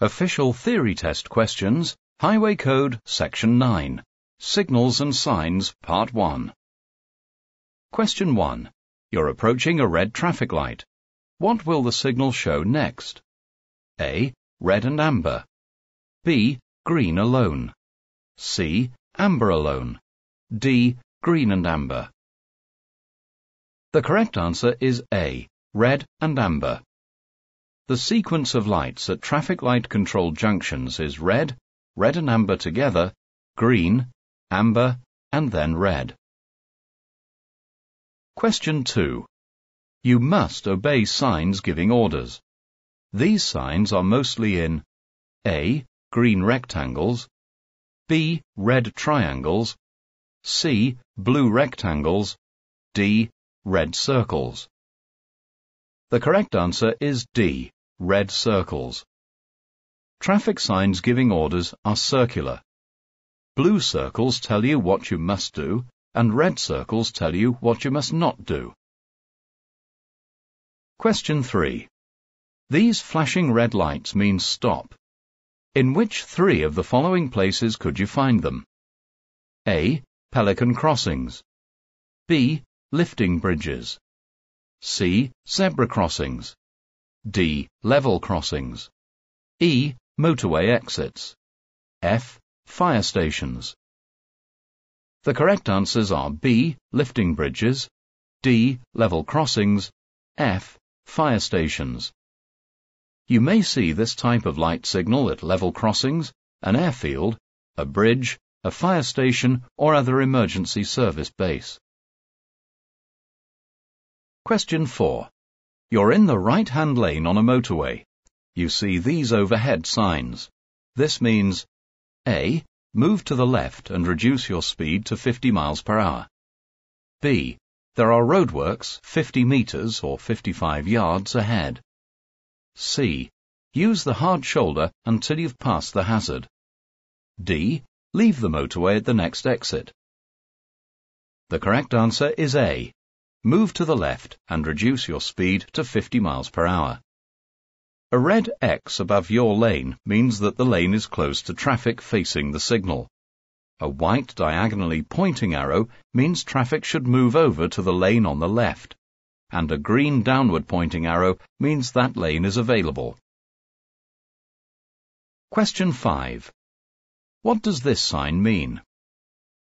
Official Theory Test Questions, Highway Code, Section 9. Signals and Signs, Part 1. Question 1. You're approaching a red traffic light. What will the signal show next? A. Red and amber. B. Green alone. C. Amber alone. D. Green and amber. The correct answer is A. Red and amber. The sequence of lights at traffic light controlled junctions is red, red and amber together, green, amber, and then red. Question 2. You must obey signs giving orders. These signs are mostly in A. Green rectangles B. Red triangles C. Blue rectangles D. Red circles. The correct answer is D red circles. Traffic signs giving orders are circular. Blue circles tell you what you must do, and red circles tell you what you must not do. Question 3. These flashing red lights mean stop. In which three of the following places could you find them? A. Pelican crossings. B. Lifting bridges. C. Zebra crossings. D. Level crossings. E. Motorway exits. F. Fire stations. The correct answers are B. Lifting bridges, D. Level crossings, F. Fire stations. You may see this type of light signal at level crossings, an airfield, a bridge, a fire station, or other emergency service base. Question 4. You're in the right-hand lane on a motorway. You see these overhead signs. This means A. Move to the left and reduce your speed to 50 miles per hour. B. There are roadworks 50 meters or 55 yards ahead. C. Use the hard shoulder until you've passed the hazard. D. Leave the motorway at the next exit. The correct answer is A. Move to the left and reduce your speed to 50 miles per hour. A red X above your lane means that the lane is closed to traffic facing the signal. A white diagonally pointing arrow means traffic should move over to the lane on the left, and a green downward pointing arrow means that lane is available. Question 5. What does this sign mean?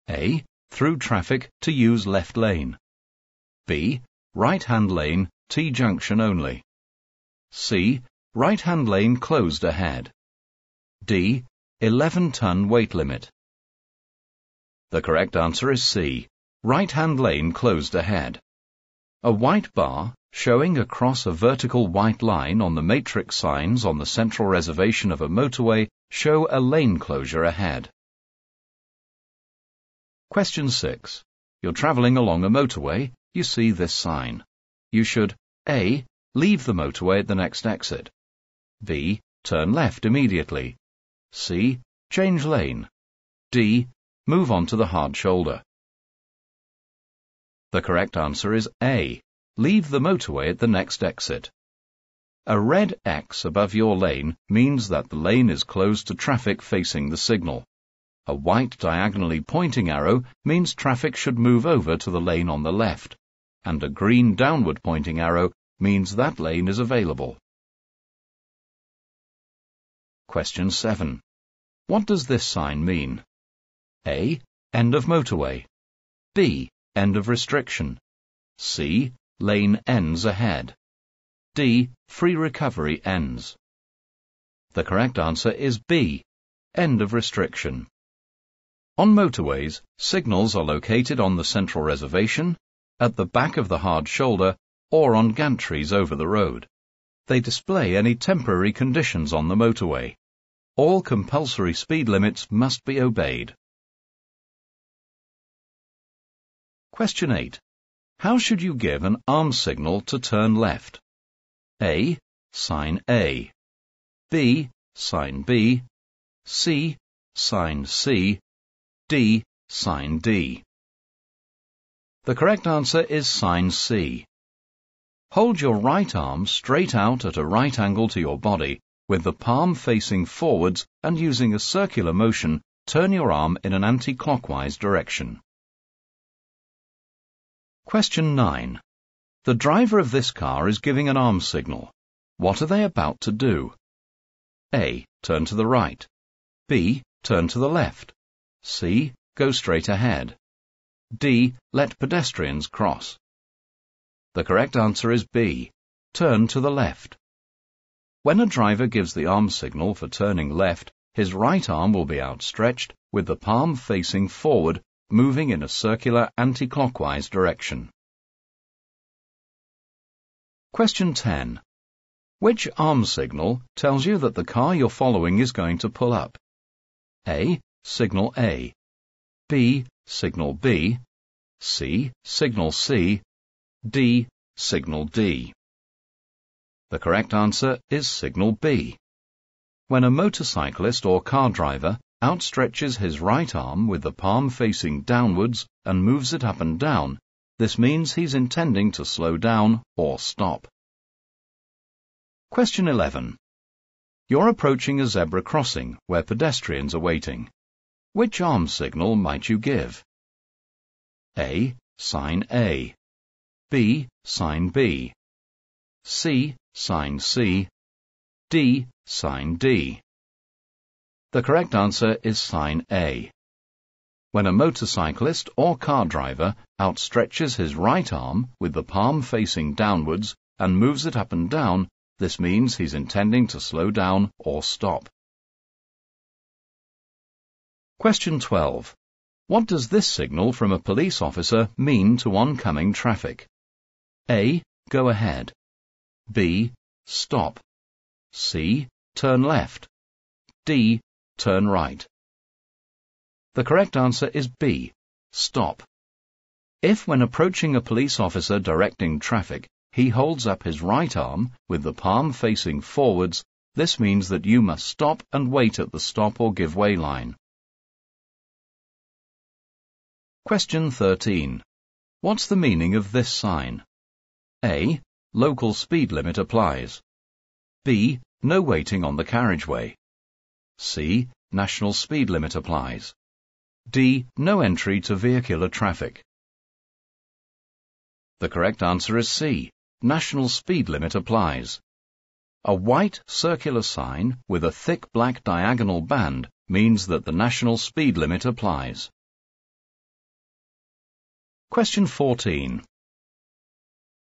A. Through traffic to use left lane. B. Right-hand lane, T-junction only. C. Right-hand lane closed ahead. D. 11-ton weight limit. The correct answer is C. Right-hand lane closed ahead. A white bar, showing across a vertical white line on the matrix signs on the central reservation of a motorway, show a lane closure ahead. Question 6. You're travelling along a motorway you see this sign. You should A. Leave the motorway at the next exit. B. Turn left immediately. C. Change lane. D. Move on to the hard shoulder. The correct answer is A. Leave the motorway at the next exit. A red X above your lane means that the lane is closed to traffic facing the signal. A white diagonally pointing arrow means traffic should move over to the lane on the left and a green downward pointing arrow means that lane is available. Question 7. What does this sign mean? A. End of motorway. B. End of restriction. C. Lane ends ahead. D. Free recovery ends. The correct answer is B. End of restriction. On motorways, signals are located on the central reservation, at the back of the hard shoulder, or on gantries over the road. They display any temporary conditions on the motorway. All compulsory speed limits must be obeyed. Question 8. How should you give an arm signal to turn left? A. Sign A. B. Sign B. C. Sign C. D. Sign D. The correct answer is sign C. Hold your right arm straight out at a right angle to your body, With the palm facing forwards and using a circular motion, turn your arm in an anti-clockwise direction. Question 9. The driver of this car is giving an arm signal. What are they about to do? A. Turn to the right. B. Turn to the left. C. Go straight ahead. D. Let pedestrians cross. The correct answer is B. Turn to the left. When a driver gives the arm signal for turning left, his right arm will be outstretched with the palm facing forward, moving in a circular anti-clockwise direction. Question 10. Which arm signal tells you that the car you're following is going to pull up? A. Signal A. B. Signal B. C. Signal C. D. Signal D. The correct answer is signal B. When a motorcyclist or car driver outstretches his right arm with the palm facing downwards and moves it up and down, this means he's intending to slow down or stop. Question 11. You're approaching a zebra crossing where pedestrians are waiting. Which arm signal might you give? A. Sign A. B. Sign B. C. Sign C. D. Sign D. The correct answer is sign A. When a motorcyclist or car driver outstretches his right arm with the palm facing downwards and moves it up and down, this means he's intending to slow down or stop. Question 12. What does this signal from a police officer mean to oncoming traffic? A. Go ahead. B. Stop. C. Turn left. D. Turn right. The correct answer is B. Stop. If when approaching a police officer directing traffic, he holds up his right arm with the palm facing forwards, this means that you must stop and wait at the stop or give way line. Question 13. What's the meaning of this sign? A. Local speed limit applies. B. No waiting on the carriageway. C. National speed limit applies. D. No entry to vehicular traffic. The correct answer is C. National speed limit applies. A white circular sign with a thick black diagonal band means that the national speed limit applies. Question 14.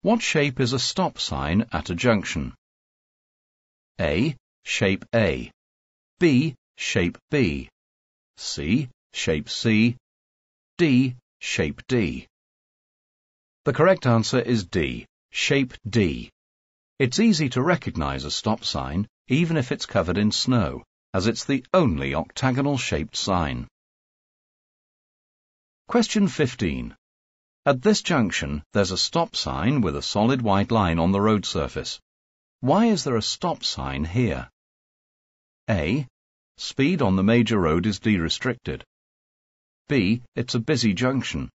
What shape is a stop sign at a junction? A. Shape A. B. Shape B. C. Shape C. D. Shape D. The correct answer is D. Shape D. It's easy to recognize a stop sign, even if it's covered in snow, as it's the only octagonal-shaped sign. Question 15. At this junction, there's a stop sign with a solid white line on the road surface. Why is there a stop sign here? A. Speed on the major road is de-restricted. B. It's a busy junction.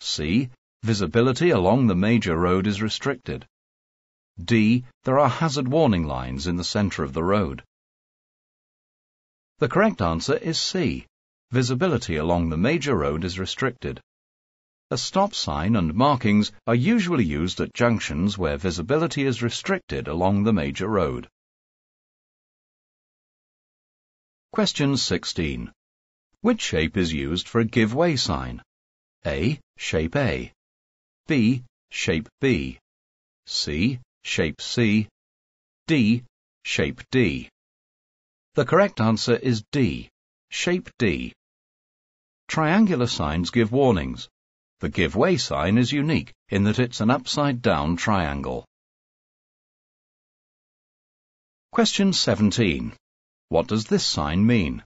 C. Visibility along the major road is restricted. D. There are hazard warning lines in the center of the road. The correct answer is C. Visibility along the major road is restricted. A stop sign and markings are usually used at junctions where visibility is restricted along the major road. Question 16. Which shape is used for a give way sign? A. Shape A. B. Shape B. C. Shape C. D. Shape D. The correct answer is D. Shape D. Triangular signs give warnings. The give way sign is unique in that it's an upside down triangle. Question 17. What does this sign mean?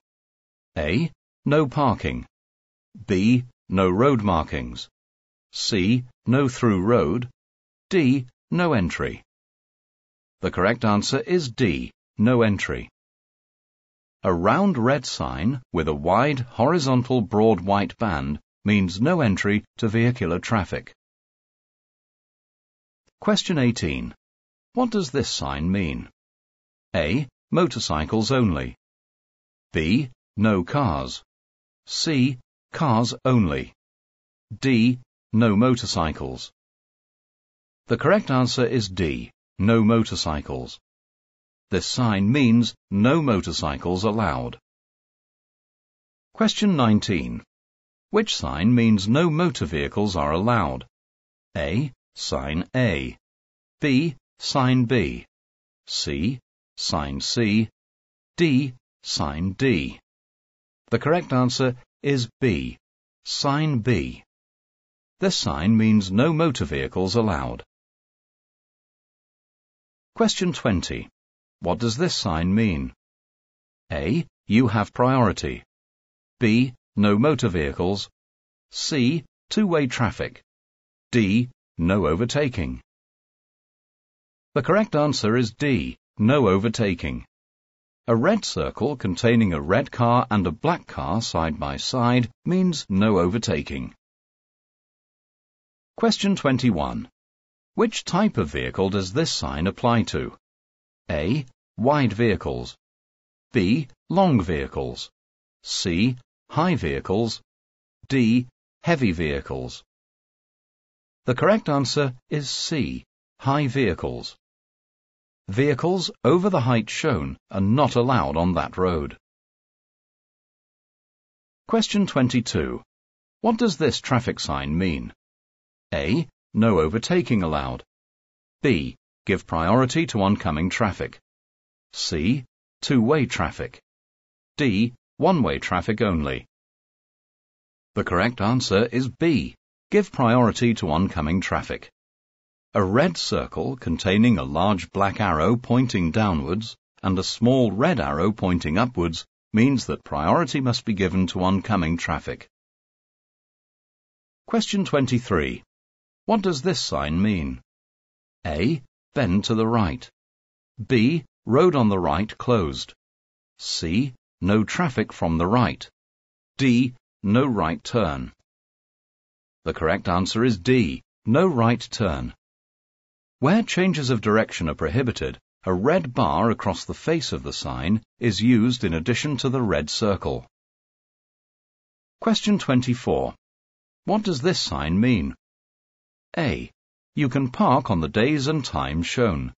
A. No parking. B. No road markings. C. No through road. D. No entry. The correct answer is D. No entry. A round red sign with a wide horizontal broad white band means no entry to vehicular traffic. Question 18. What does this sign mean? A. motorcycles only. B. No cars. C. Cars only. D. No motorcycles. The correct answer is D. No motorcycles. This sign means no motorcycles allowed. Question 19. Which sign means no motor vehicles are allowed? A. Sign A. B. Sign B. C. Sign C. D. Sign D. The correct answer is B. Sign B. This sign means no motor vehicles allowed. Question 20. What does this sign mean? A. You have priority. B. No motor vehicles. C. Two-way traffic. D. No overtaking. The correct answer is D. No overtaking. A red circle containing a red car and a black car side by side means no overtaking. Question 21. Which type of vehicle does this sign apply to? A. Wide vehicles. B. Long vehicles. C. High vehicles. D. Heavy vehicles. The correct answer is C. High vehicles. Vehicles over the height shown are not allowed on that road. Question 22. What does this traffic sign mean? A. No overtaking allowed. B. Give priority to oncoming traffic. C. Two-way traffic. D. One-way traffic only. The correct answer is B. Give priority to oncoming traffic. A red circle containing a large black arrow pointing downwards and a small red arrow pointing upwards means that priority must be given to oncoming traffic. Question 23. What does this sign mean? A. Bend to the right. B. Road on the right closed. C. No traffic from the right. D. No right turn. The correct answer is D. No right turn. Where changes of direction are prohibited, a red bar across the face of the sign is used in addition to the red circle. Question 24. What does this sign mean? A. You can park on the days and times shown.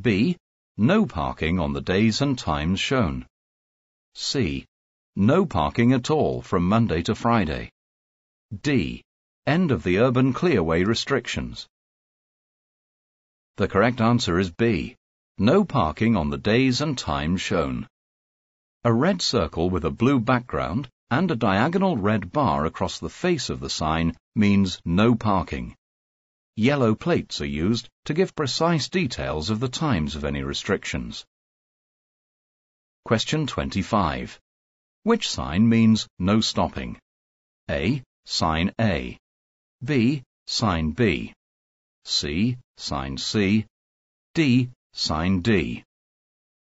B. No parking on the days and times shown. C. No parking at all from Monday to Friday. D. End of the urban clearway restrictions. The correct answer is B. No parking on the days and times shown. A red circle with a blue background and a diagonal red bar across the face of the sign means no parking. Yellow plates are used to give precise details of the times of any restrictions. Question 25. Which sign means no stopping? A. Sign A. B. Sign B. C. Sign C. D. Sign D.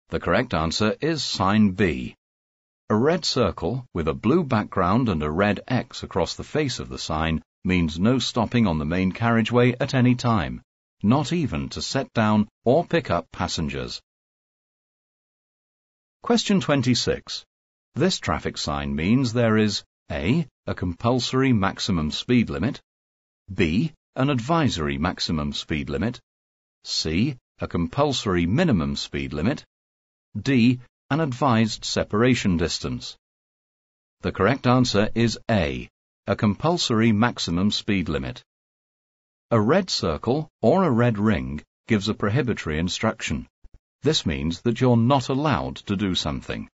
The correct answer is sign B. A red circle with a blue background and a red X across the face of the sign means no stopping on the main carriageway at any time, not even to set down or pick up passengers. Question 26. This traffic sign means there is A. A compulsory maximum speed limit, B an advisory maximum speed limit, C, a compulsory minimum speed limit, D, an advised separation distance. The correct answer is A, a compulsory maximum speed limit. A red circle or a red ring gives a prohibitory instruction. This means that you're not allowed to do something.